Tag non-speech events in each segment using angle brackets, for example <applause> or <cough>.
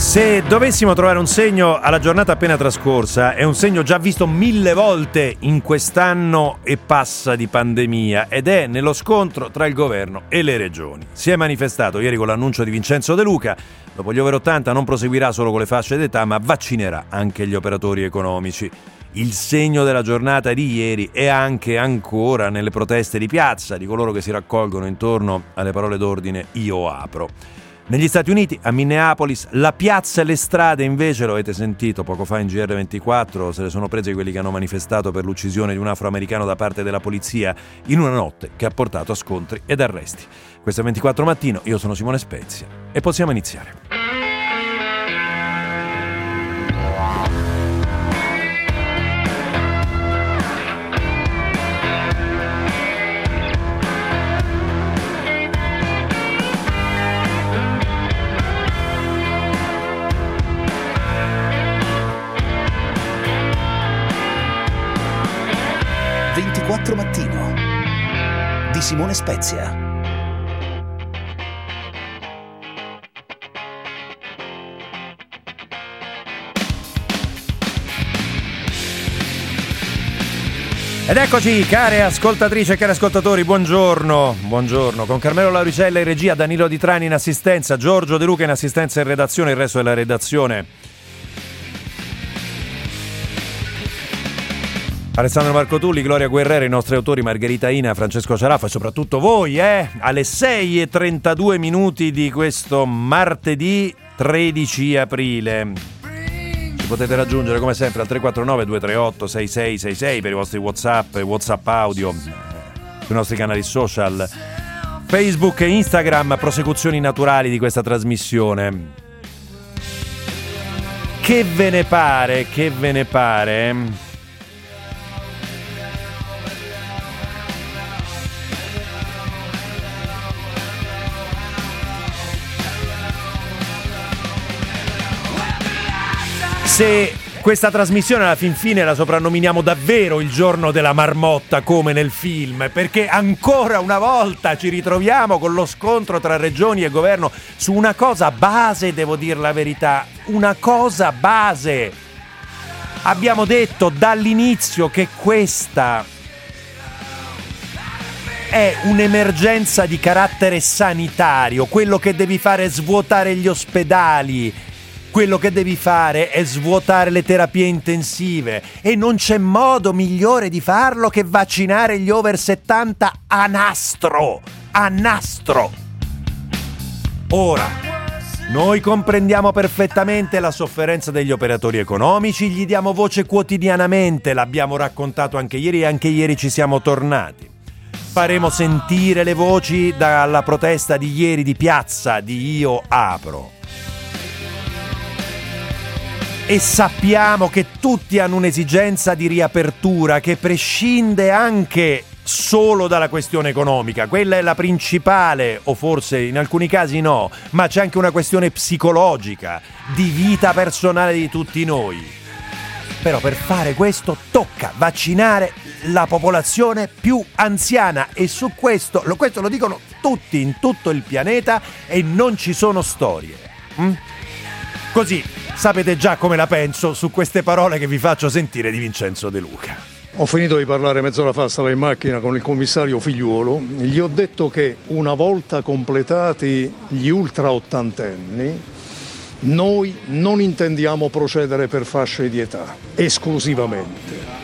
Se dovessimo trovare un segno alla giornata appena trascorsa, è un segno già visto mille volte in quest'anno e passa di pandemia ed è nello scontro tra il governo e le regioni. Si è manifestato ieri con l'annuncio di Vincenzo De Luca, dopo gli over 80 non proseguirà solo con le fasce d'età ma vaccinerà anche gli operatori economici. Il segno della giornata di ieri è anche ancora nelle proteste di piazza di coloro che si raccolgono intorno alle parole d'ordine io apro. Negli Stati Uniti, a Minneapolis, la piazza e le strade invece, lo avete sentito poco fa in GR24, se le sono prese quelli che hanno manifestato per l'uccisione di un afroamericano da parte della polizia in una notte che ha portato a scontri ed arresti. Questo è 24 mattino, io sono Simone Spezia e possiamo iniziare. 24 Mattino di Simone Spezia. Ed eccoci, care ascoltatrici e cari ascoltatori, buongiorno, buongiorno. Con Carmelo Lauricella in regia, Danilo Di Trani in assistenza, Giorgio De Luca in assistenza e redazione, il resto della redazione Alessandro Marco Tulli, Gloria Guerrera, i nostri autori Margherita Ina, Francesco Ciaraffa e soprattutto voi, eh, alle 6.32 minuti di questo martedì 13 aprile. Ci potete raggiungere come sempre al 349 238 6666 per i vostri Whatsapp Whatsapp audio, sui nostri canali social, Facebook e Instagram, prosecuzioni naturali di questa trasmissione. Che ve ne pare? Che ve ne pare? Se questa trasmissione alla fin fine la soprannominiamo davvero il giorno della marmotta come nel film, perché ancora una volta ci ritroviamo con lo scontro tra regioni e governo su una cosa base, devo dire la verità, una cosa base. Abbiamo detto dall'inizio che questa è un'emergenza di carattere sanitario, quello che devi fare è svuotare gli ospedali, quello che devi fare è svuotare le terapie intensive e non c'è modo migliore di farlo che vaccinare gli over 70 a nastro. A nastro. Ora, noi comprendiamo perfettamente la sofferenza degli operatori economici, gli diamo voce quotidianamente, l'abbiamo raccontato anche ieri e anche ieri ci siamo tornati. Faremo sentire le voci dalla protesta di ieri di piazza di Io Apro e sappiamo che tutti hanno un'esigenza di riapertura che prescinde anche solo dalla questione economica, quella è la principale, o forse in alcuni casi no, ma c'è anche una questione psicologica, di vita personale di tutti noi. Però per fare questo tocca vaccinare la popolazione più anziana e su questo, questo lo dicono tutti in tutto il pianeta e non ci sono storie. Mm? Così sapete già come la penso su queste parole che vi faccio sentire di Vincenzo De Luca. Ho finito di parlare mezz'ora fa, stavo in macchina con il commissario Figliuolo, gli ho detto che una volta completati gli ultra ottantenni, noi non intendiamo procedere per fasce di età, esclusivamente.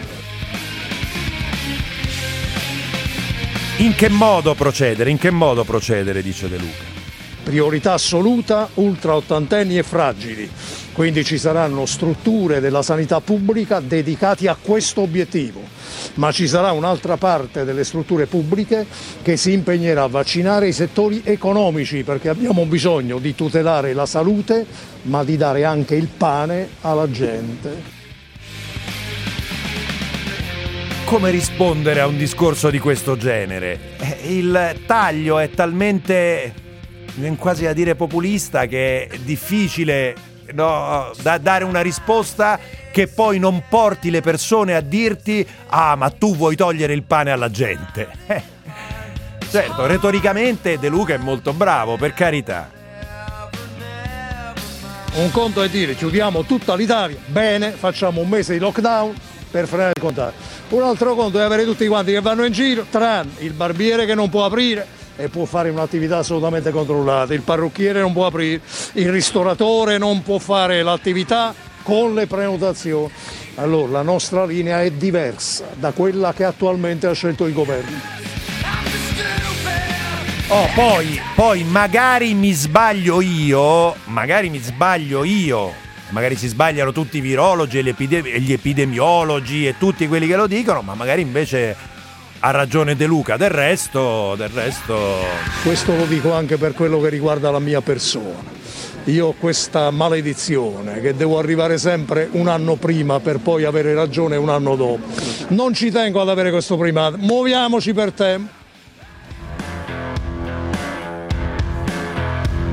In che modo procedere? In che modo procedere, dice De Luca? Priorità assoluta, ultra ottantenni e fragili quindi ci saranno strutture della sanità pubblica dedicate a questo obiettivo, ma ci sarà un'altra parte delle strutture pubbliche che si impegnerà a vaccinare i settori economici perché abbiamo bisogno di tutelare la salute, ma di dare anche il pane alla gente. Come rispondere a un discorso di questo genere? Eh, il taglio è talmente, quasi a dire populista, che è difficile no, da dare una risposta che poi non porti le persone a dirti ah ma tu vuoi togliere il pane alla gente. <laughs> certo, retoricamente De Luca è molto bravo, per carità. Un conto è dire chiudiamo tutta l'Italia, bene, facciamo un mese di lockdown per frenare il contagio. Un altro conto è avere tutti quanti che vanno in giro, tranne il barbiere che non può aprire e può fare un'attività assolutamente controllata, il parrucchiere non può aprire, il ristoratore non può fare l'attività con le prenotazioni. Allora la nostra linea è diversa da quella che attualmente ha scelto il governo. Oh, poi, poi magari mi sbaglio io, magari mi sbaglio io, magari si sbagliano tutti i virologi e gli, epidemi- gli epidemiologi e tutti quelli che lo dicono, ma magari invece ha ragione De Luca, del resto, del resto... Questo lo dico anche per quello che riguarda la mia persona. Io ho questa maledizione che devo arrivare sempre un anno prima per poi avere ragione un anno dopo. Non ci tengo ad avere questo primato, muoviamoci per tempo.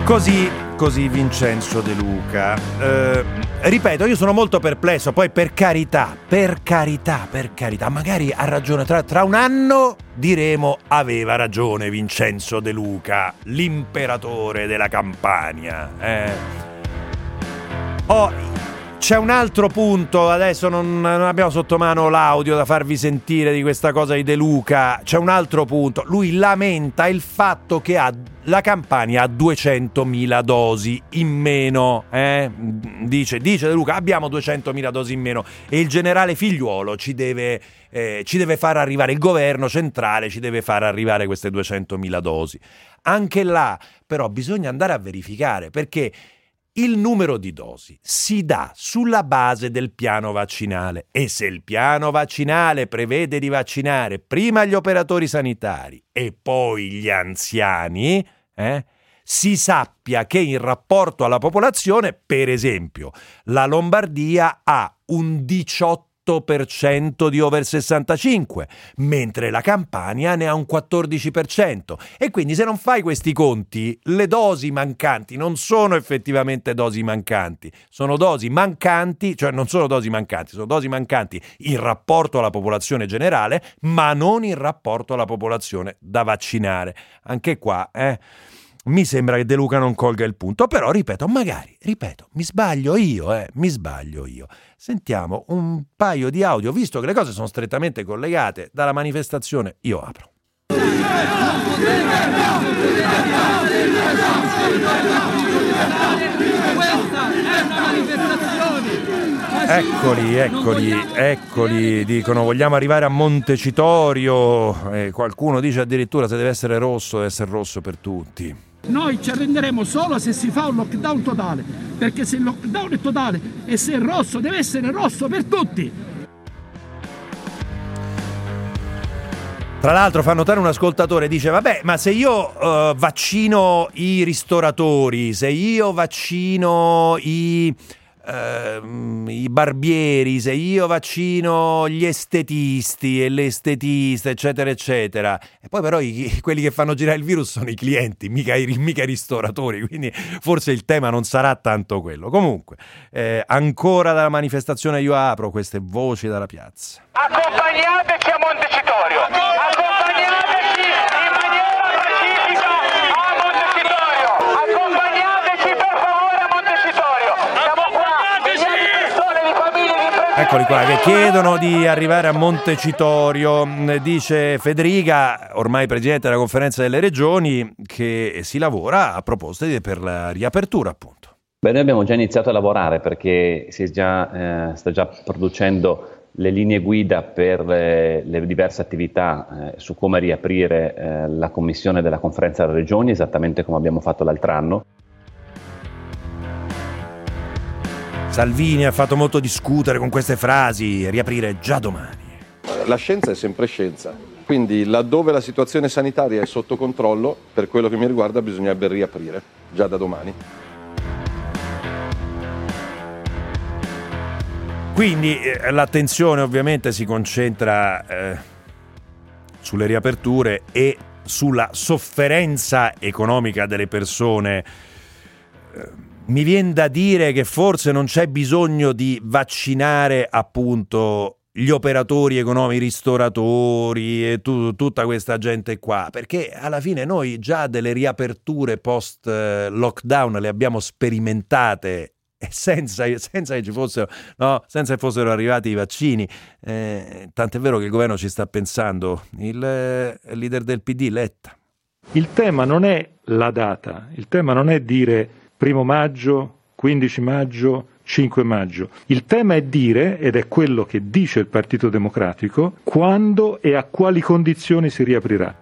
Così, così Vincenzo De Luca. Eh, ripeto, io sono molto perplesso, poi per carità, per carità, per carità, magari ha ragione, tra, tra un anno diremo aveva ragione Vincenzo De Luca, l'imperatore della Campania. Eh. Oh, c'è un altro punto, adesso non, non, abbiamo sotto mano l'audio da farvi sentire di questa cosa di De Luca, c'è un altro punto, lui lamenta il fatto che ha, la Campania ha 200.000 dosi in meno, eh? dice, dice De Luca abbiamo 200.000 dosi in meno e il generale figliuolo ci deve, eh, ci deve far arrivare, il governo centrale ci deve far arrivare queste 200.000 dosi. Anche là però bisogna andare a verificare perché il numero di dosi si dà sulla base del piano vaccinale e se il piano vaccinale prevede di vaccinare prima gli operatori sanitari e poi gli anziani, eh, si sappia che in rapporto alla popolazione, per esempio, la Lombardia ha un 18 8% di over 65, mentre la Campania ne ha un 14%. E quindi se non fai questi conti, le dosi mancanti non sono effettivamente dosi mancanti, sono dosi mancanti, cioè non sono dosi mancanti, sono dosi mancanti in rapporto alla popolazione generale, ma non in rapporto alla popolazione da vaccinare. Anche qua, eh mi sembra che De Luca non colga il punto, però ripeto, magari, ripeto, mi sbaglio io, eh, mi sbaglio io. Sentiamo un paio di audio, visto che le cose sono strettamente collegate dalla manifestazione, io apro. Eccoli, eccoli, eccoli, dicono vogliamo arrivare a Montecitorio, eh, qualcuno dice addirittura se deve essere rosso deve essere rosso per tutti. Noi ci arrenderemo solo se si fa un lockdown totale, perché se il lockdown è totale e se è rosso deve essere rosso per tutti. Tra l'altro fa notare un ascoltatore, dice vabbè ma se io uh, vaccino i ristoratori, se io vaccino i Uh, i barbieri, se io vaccino gli estetisti e le estetiste, eccetera, eccetera. E poi però i, quelli che fanno girare il virus sono i clienti, mica i, mica i ristoratori, quindi forse il tema non sarà tanto quello. Comunque, eh, ancora dalla manifestazione io apro queste voci dalla piazza. Accompagnateci a Montecitorio! Eccoli qua che chiedono di arrivare a Montecitorio. Dice Federica, ormai presidente della conferenza delle regioni, che si lavora a proposte per la riapertura, appunto. Beh, noi abbiamo già iniziato a lavorare perché si già, eh, sta già producendo le linee guida per le, le diverse attività eh, su come riaprire eh, la commissione della conferenza delle regioni, esattamente come abbiamo fatto l'altro anno. Salvini ha fatto molto discutere con queste frasi, riaprire già domani. La scienza è sempre scienza, quindi laddove la situazione sanitaria è sotto controllo, per quello che mi riguarda bisognerebbe riaprire già da domani. Quindi eh, l'attenzione ovviamente si concentra eh, sulle riaperture e sulla sofferenza economica delle persone. Eh, mi viene da dire che forse non c'è bisogno di vaccinare appunto gli operatori economici, i ristoratori e tu, tutta questa gente qua, perché alla fine noi già delle riaperture post lockdown le abbiamo sperimentate senza, senza, che fossero, no, senza che fossero arrivati i vaccini. Eh, tant'è vero che il governo ci sta pensando, il, eh, il leader del PD, Letta. Il tema non è la data, il tema non è dire primo maggio, 15 maggio, 5 maggio. Il tema è dire, ed è quello che dice il Partito Democratico, quando e a quali condizioni si riaprirà.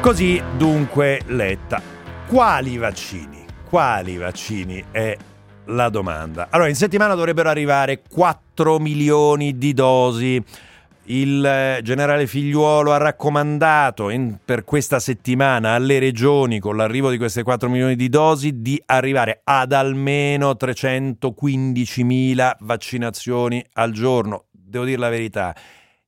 Così dunque Letta. Quali vaccini? Quali vaccini è la domanda. Allora, in settimana dovrebbero arrivare 4 milioni di dosi il eh, generale Figliuolo ha raccomandato in, per questa settimana alle regioni, con l'arrivo di queste 4 milioni di dosi, di arrivare ad almeno 315.000 vaccinazioni al giorno. Devo dire la verità,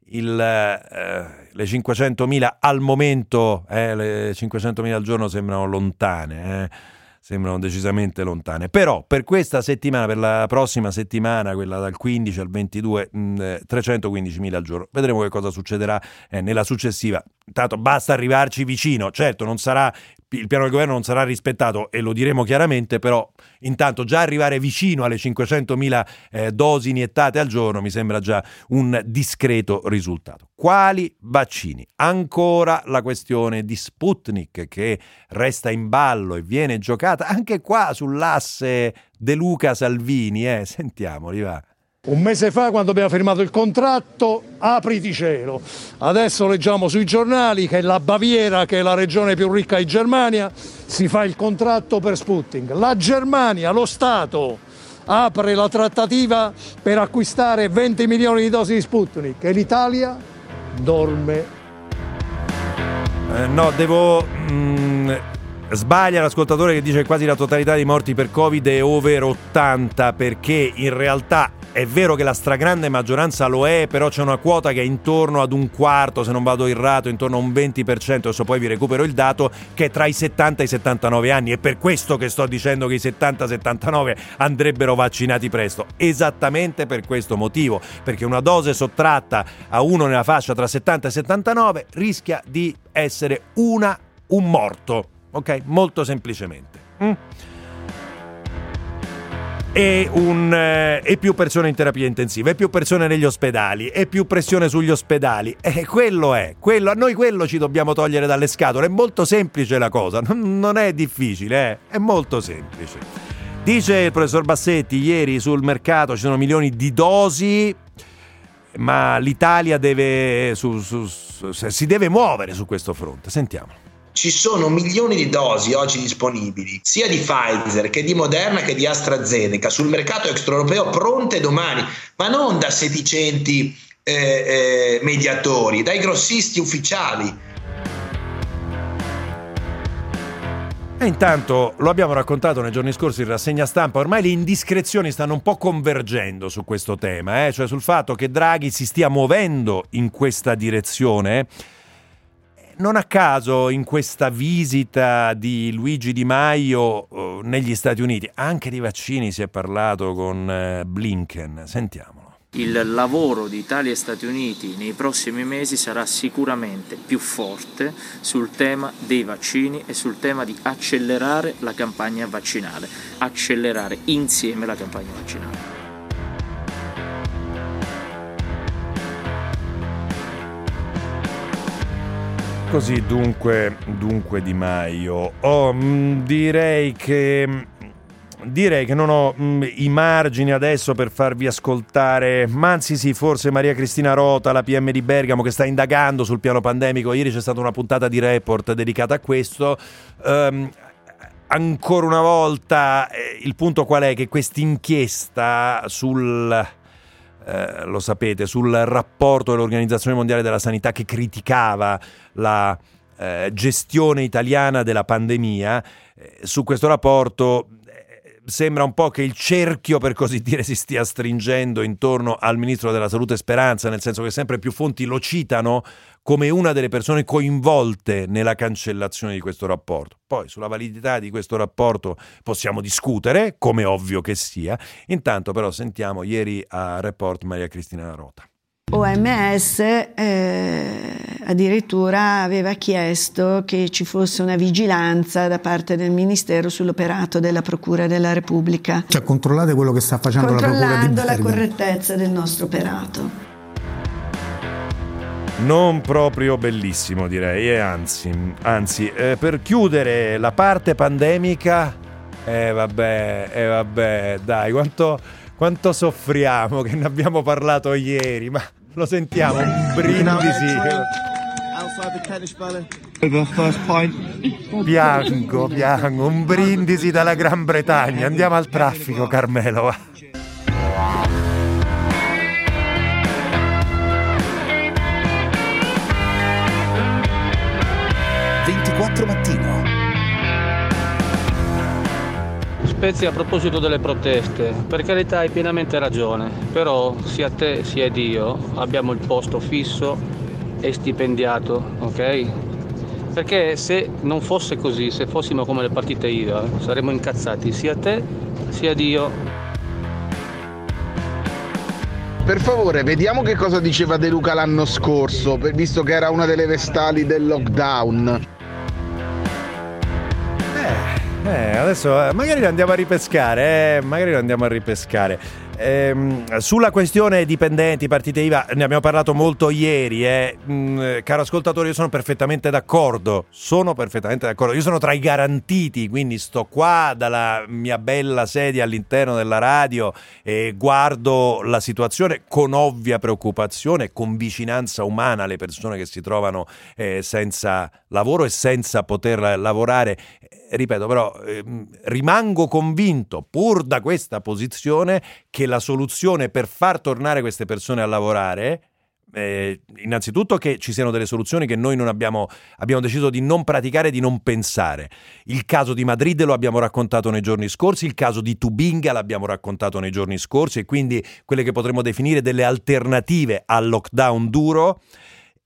il, eh, le 500.000 al momento, eh, le 500.000 al giorno sembrano lontane. Eh sembrano decisamente lontane. Però per questa settimana, per la prossima settimana, quella dal 15 al 22, mh, 315.000 al giorno. Vedremo che cosa succederà eh, nella successiva. Intanto basta arrivarci vicino, certo non sarà il piano del governo non sarà rispettato e lo diremo chiaramente, però intanto già arrivare vicino alle 500.000 eh, dosi iniettate al giorno mi sembra già un discreto risultato. Quali vaccini? Ancora la questione di Sputnik che resta in ballo e viene giocata anche qua sull'asse De Luca Salvini, eh? sentiamoli va. Un mese fa, quando abbiamo firmato il contratto, apriti cielo. Adesso leggiamo sui giornali che la Baviera, che è la regione più ricca di Germania, si fa il contratto per Sputnik. La Germania, lo Stato, apre la trattativa per acquistare 20 milioni di dosi di Sputnik e l'Italia dorme. Eh, no, devo... Mm, sbaglia l'ascoltatore che dice che quasi la totalità dei morti per Covid è over 80 perché in realtà è vero che la stragrande maggioranza lo è, però c'è una quota che è intorno ad un quarto, se non vado errato, intorno a un 20%, adesso poi vi recupero il dato, che è tra i 70 e i 79 anni. È per questo che sto dicendo che i 70-79 andrebbero vaccinati presto. Esattamente per questo motivo, perché una dose sottratta a uno nella fascia tra 70 e 79 rischia di essere una, un morto. Ok? Molto semplicemente. Mm? e, un, eh, e, più persone in terapia intensiva, e più persone negli ospedali, e più pressione sugli ospedali. E quello è, quello, noi quello ci dobbiamo togliere dalle scatole. È molto semplice la cosa, non, è difficile, eh? è molto semplice. Dice il professor Bassetti ieri sul mercato ci sono milioni di dosi, ma l'Italia deve, su, su, su, si deve muovere su questo fronte. Sentiamo ci sono milioni di dosi oggi disponibili, sia di Pfizer che di Moderna che di AstraZeneca sul mercato extraeuropeo pronte domani, ma non da sedicenti eh, eh, mediatori, dai grossisti ufficiali. E intanto lo abbiamo raccontato nei giorni scorsi in rassegna stampa, ormai le indiscrezioni stanno un po' convergendo su questo tema, eh? cioè sul fatto che Draghi si stia muovendo in questa direzione non a caso in questa visita di Luigi Di Maio uh, negli Stati Uniti, anche di vaccini si è parlato con uh, Blinken. Sentiamolo. Il lavoro di Italia e Stati Uniti nei prossimi mesi sarà sicuramente più forte sul tema dei vaccini e sul tema di accelerare la campagna vaccinale, accelerare insieme la campagna vaccinale. Così dunque, dunque Di Maio. Oh, mh, mm, direi che mm, direi che non ho mh, mm, i margini adesso per farvi ascoltare, ma anzi sì, forse Maria Cristina Rota, la PM di Bergamo, che sta indagando sul piano pandemico. Ieri c'è stata una puntata di report dedicata a questo. Um, ancora una volta, eh, il punto qual è? Che questa inchiesta sul eh, lo sapete, sul rapporto dell'Organizzazione Mondiale della Sanità che criticava la eh, gestione italiana della pandemia. Eh, su questo rapporto sembra un po' che il cerchio, per così dire, si stia stringendo intorno al ministro della Salute Speranza, nel senso che sempre più fonti lo citano come una delle persone coinvolte nella cancellazione di questo rapporto. Poi sulla validità di questo rapporto possiamo discutere, come ovvio che sia. Intanto però sentiamo ieri a Report Maria Cristina Rota. OMS eh, addirittura aveva chiesto che ci fosse una vigilanza da parte del Ministero sull'operato della Procura della Repubblica. Cioè controllate quello che sta facendo la Procura di Controllando la correttezza del nostro operato. Non proprio bellissimo direi, e anzi, anzi eh, per chiudere la parte pandemica, eh vabbè, eh vabbè, dai, quanto, quanto soffriamo che ne abbiamo parlato ieri, ma lo sentiamo, un brindisi. Piango, piango, un brindisi dalla Gran Bretagna. Andiamo al traffico, Carmelo. Va. mattino. Spezia a proposito delle proteste, per carità hai pienamente ragione, però sia te sia Dio abbiamo il posto fisso e stipendiato, ok? Perché se non fosse così, se fossimo come le partite IVA, saremmo incazzati sia te sia Dio. Per favore, vediamo che cosa diceva De Luca l'anno scorso, visto che era una delle vestali del lockdown. Eh, adesso magari lo andiamo a ripescare, eh, magari lo andiamo a ripescare. Ehm, sulla questione dipendenti, partite IVA, ne abbiamo parlato molto ieri, eh. mm, caro ascoltatore, io sono perfettamente d'accordo, sono perfettamente d'accordo, io sono tra i garantiti, quindi sto qua dalla mia bella sedia all'interno della radio e guardo la situazione con ovvia preoccupazione, con vicinanza umana alle persone che si trovano eh, senza lavoro e senza poter lavorare ripeto, però eh, rimango convinto, pur da questa posizione, che la soluzione per far tornare queste persone a lavorare eh, innanzitutto che ci siano delle soluzioni che noi non abbiamo, abbiamo deciso di non praticare di non pensare. Il caso di Madrid lo abbiamo raccontato nei giorni scorsi, il caso di Tubinga l'abbiamo raccontato nei giorni scorsi e quindi quelle che potremmo definire delle alternative al lockdown duro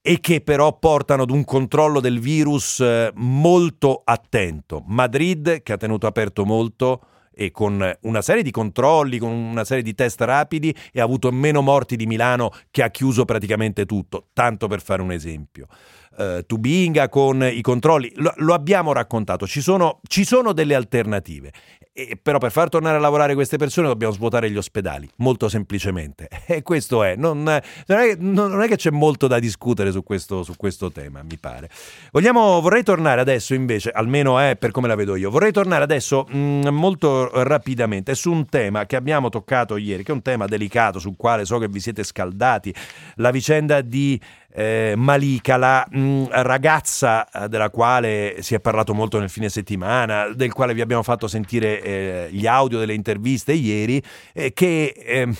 e che però portano ad un controllo del virus eh, molto attento. Madrid, che ha tenuto aperto molto e con una serie di controlli, con una serie di test rapidi e ha avuto meno morti di Milano che ha chiuso praticamente tutto, tanto per fare un esempio. Uh, Tubinga con i controlli, lo, lo abbiamo raccontato, ci sono, ci sono delle alternative e, però per far tornare a lavorare queste persone dobbiamo svuotare gli ospedali, molto semplicemente. <laughs> E questo è. Non, non, è, non è che c'è molto da discutere su questo, su questo tema, mi pare. Vogliamo, vorrei tornare adesso invece, almeno è per come la vedo io, vorrei tornare adesso mh, mm, molto rapidamente su un tema che abbiamo toccato ieri, che è un tema delicato sul quale so che vi siete scaldati, la vicenda di eh, Malika, la mh, mm, ragazza eh, della quale si è parlato molto nel fine settimana, del quale vi abbiamo fatto sentire eh, gli audio delle interviste ieri, eh, che ehm,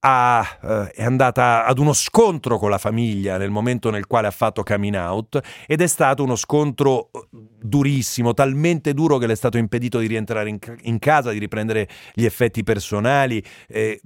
ha, eh, è andata ad uno scontro con la famiglia nel momento nel quale ha fatto coming out ed è stato uno scontro eh, durissimo, talmente duro che le è stato impedito di rientrare in, in casa, di riprendere gli effetti personali. Eh,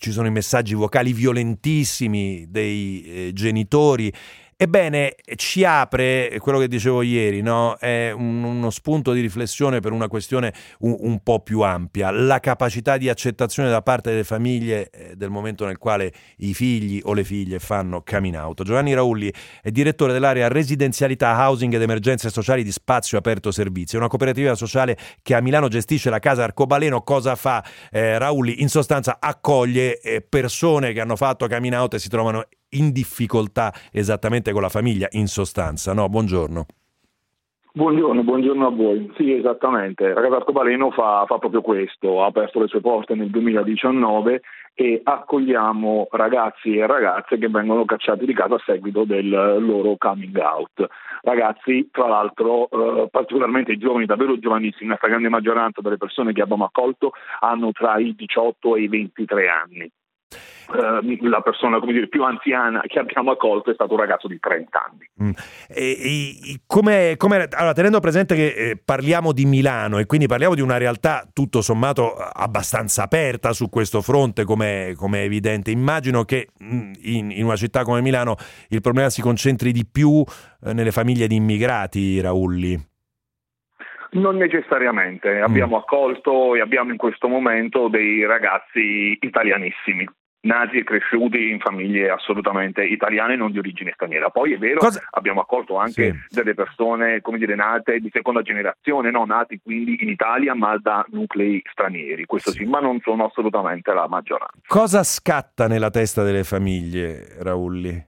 ci sono i messaggi vocali violentissimi dei eh, genitori Ebbene, ci apre quello che dicevo ieri, no? è un, uno spunto di riflessione per una questione un, un, po' più ampia, la capacità di accettazione da parte delle famiglie eh, del momento nel quale i figli o le figlie fanno coming out. Giovanni Raulli è direttore dell'area residenzialità, housing ed emergenze sociali di Spazio Aperto Servizi, una cooperativa sociale che a Milano gestisce la casa Arcobaleno. Cosa fa eh, Raulli? In sostanza accoglie eh, persone che hanno fatto coming out e si trovano in difficoltà esattamente con la famiglia, in sostanza. No? Buongiorno. Buongiorno, buongiorno a voi. Sì, esattamente. Ragazzo Arcobaleno fa, fa proprio questo, ha aperto le sue porte nel 2019 e accogliamo ragazzi e ragazze che vengono cacciati di casa a seguito del loro coming out. Ragazzi, tra l'altro, eh, particolarmente giovani, davvero giovanissimi, la stragrande maggioranza delle persone che abbiamo accolto hanno tra i 18 e i 23 anni. Uh, la persona dire, più anziana che abbiamo accolto è stato un ragazzo di 30 anni. Mm. E, e, come, come, allora, tenendo presente che eh, parliamo di Milano e quindi parliamo di una realtà tutto sommato abbastanza aperta su questo fronte, come è evidente, immagino che mm, in, in, una città come Milano il problema si concentri di più eh, nelle famiglie di immigrati, Raulli. Non necessariamente, abbiamo mm. accolto e abbiamo in questo momento dei ragazzi italianissimi nati e cresciuti in famiglie assolutamente italiane non di origine straniera. Poi è vero, Cosa? abbiamo accolto anche sì. delle persone, come dire, nate di seconda generazione, no? nati quindi in Italia ma da nuclei stranieri, questo sì. sì, ma non sono assolutamente la maggioranza. Cosa scatta nella testa delle famiglie, Raulli?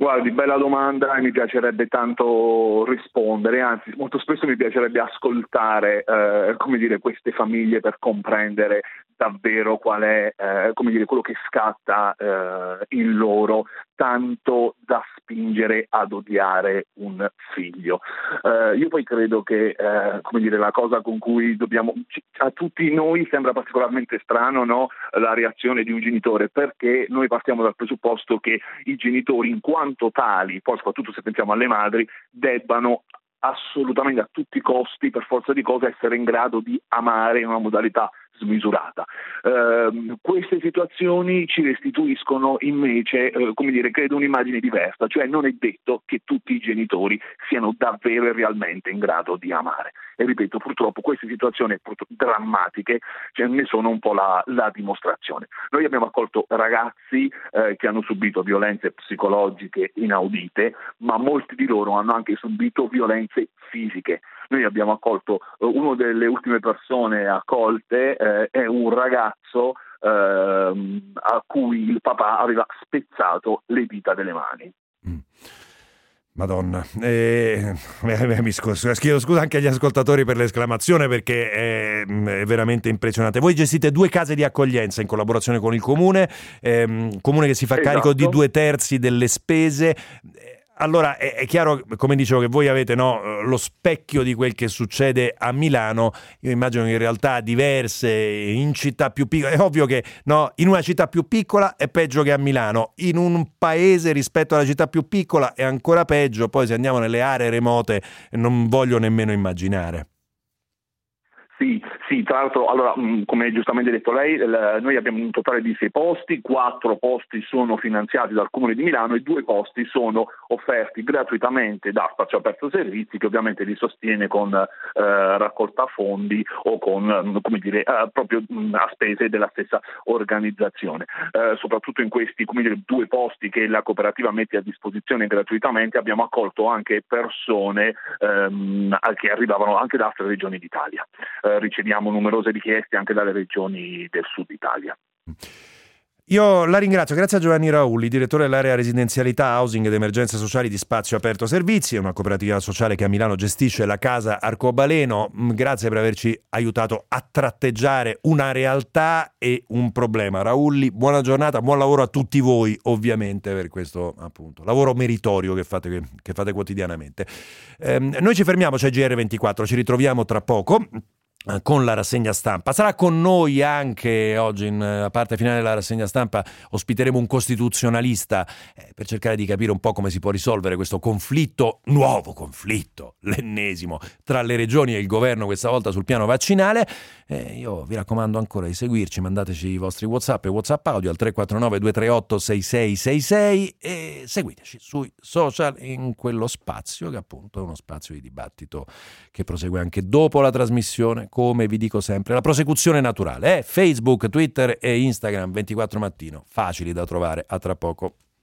Guardi, bella domanda e mi piacerebbe tanto rispondere, anzi molto spesso mi piacerebbe ascoltare eh, come dire, queste famiglie per comprendere davvero qual è eh, dire, quello che scatta eh, in loro tanto da spingere ad odiare un figlio. Eh, io poi credo che eh, dire, la cosa con cui dobbiamo, a tutti noi sembra particolarmente strano no? la reazione di un genitore perché noi partiamo dal presupposto che i genitori in quanto tali, poi soprattutto se pensiamo alle madri, debbano assolutamente a tutti i costi, per forza di cose, essere in grado di amare in una modalità smisurata. Eh, queste situazioni ci restituiscono invece, eh, come dire, credo un'immagine diversa, cioè non è detto che tutti i genitori siano davvero e realmente in grado di amare. E ripeto, purtroppo queste situazioni drammatiche cioè, ne sono un po' la, la, dimostrazione. Noi abbiamo accolto ragazzi eh, che hanno subito violenze psicologiche inaudite, ma molti di loro hanno anche subito violenze fisiche. Noi abbiamo accolto eh, una delle ultime persone accolte, eh, è un ragazzo eh, a cui il papà aveva spezzato le dita delle mani. Mm. Madonna, eh, mi scuso, chiedo scusa anche agli ascoltatori per l'esclamazione perché è, è, veramente impressionante. Voi gestite due case di accoglienza in collaborazione con il comune, ehm, comune che si fa esatto. carico di due terzi delle spese allora è, è, chiaro, come dicevo, che voi avete no, lo specchio di quel che succede a Milano. Io immagino che in realtà diverse in città più piccole. È ovvio che no, in una città più piccola è peggio che a Milano, in un paese rispetto alla città più piccola è ancora peggio. Poi se andiamo nelle aree remote non voglio nemmeno immaginare. Sì, sì, tra l'altro, allora, mm, come giustamente detto lei, noi abbiamo un totale di sei posti, quattro posti sono finanziati dal Comune di Milano e due posti sono offerti gratuitamente da Spazio Aperto Servizi, che ovviamente li sostiene con eh, raccolta fondi o con, mm, come dire, eh, proprio mm, a spese della stessa organizzazione. Eh, soprattutto in questi dire, due posti che la cooperativa mette a disposizione gratuitamente abbiamo accolto anche persone ehm, che arrivavano anche da altre regioni d'Italia. Eh, riceviamo numerose richieste anche dalle regioni del sud Italia. Io la ringrazio, grazie a Giovanni Raulli, direttore dell'area residenzialità, housing ed emergenze sociali di Spazio Aperto Servizi, una cooperativa sociale che a Milano gestisce la casa Arcobaleno. Mm, grazie per averci aiutato a tratteggiare una realtà e un problema. Raulli, buona giornata, buon lavoro a tutti voi, ovviamente, per questo appunto lavoro meritorio che fate, che fate quotidianamente. Eh, noi ci fermiamo, c'è GR24, ci ritroviamo tra poco. Eh, con la rassegna stampa. Sarà con noi anche oggi, in eh, parte finale della rassegna stampa, ospiteremo un costituzionalista eh, per cercare di capire un po' come si può risolvere questo conflitto, nuovo conflitto, l'ennesimo, tra le regioni e il governo, questa volta sul piano vaccinale. Eh, io vi raccomando ancora di seguirci, mandateci i vostri WhatsApp e WhatsApp audio al 349 238 6666 e seguiteci sui social in quello spazio che appunto è uno spazio di dibattito che prosegue anche dopo la trasmissione come vi dico sempre, la prosecuzione naturale. Eh? Facebook, Twitter e Instagram 24 mattino, facili da trovare. A tra poco.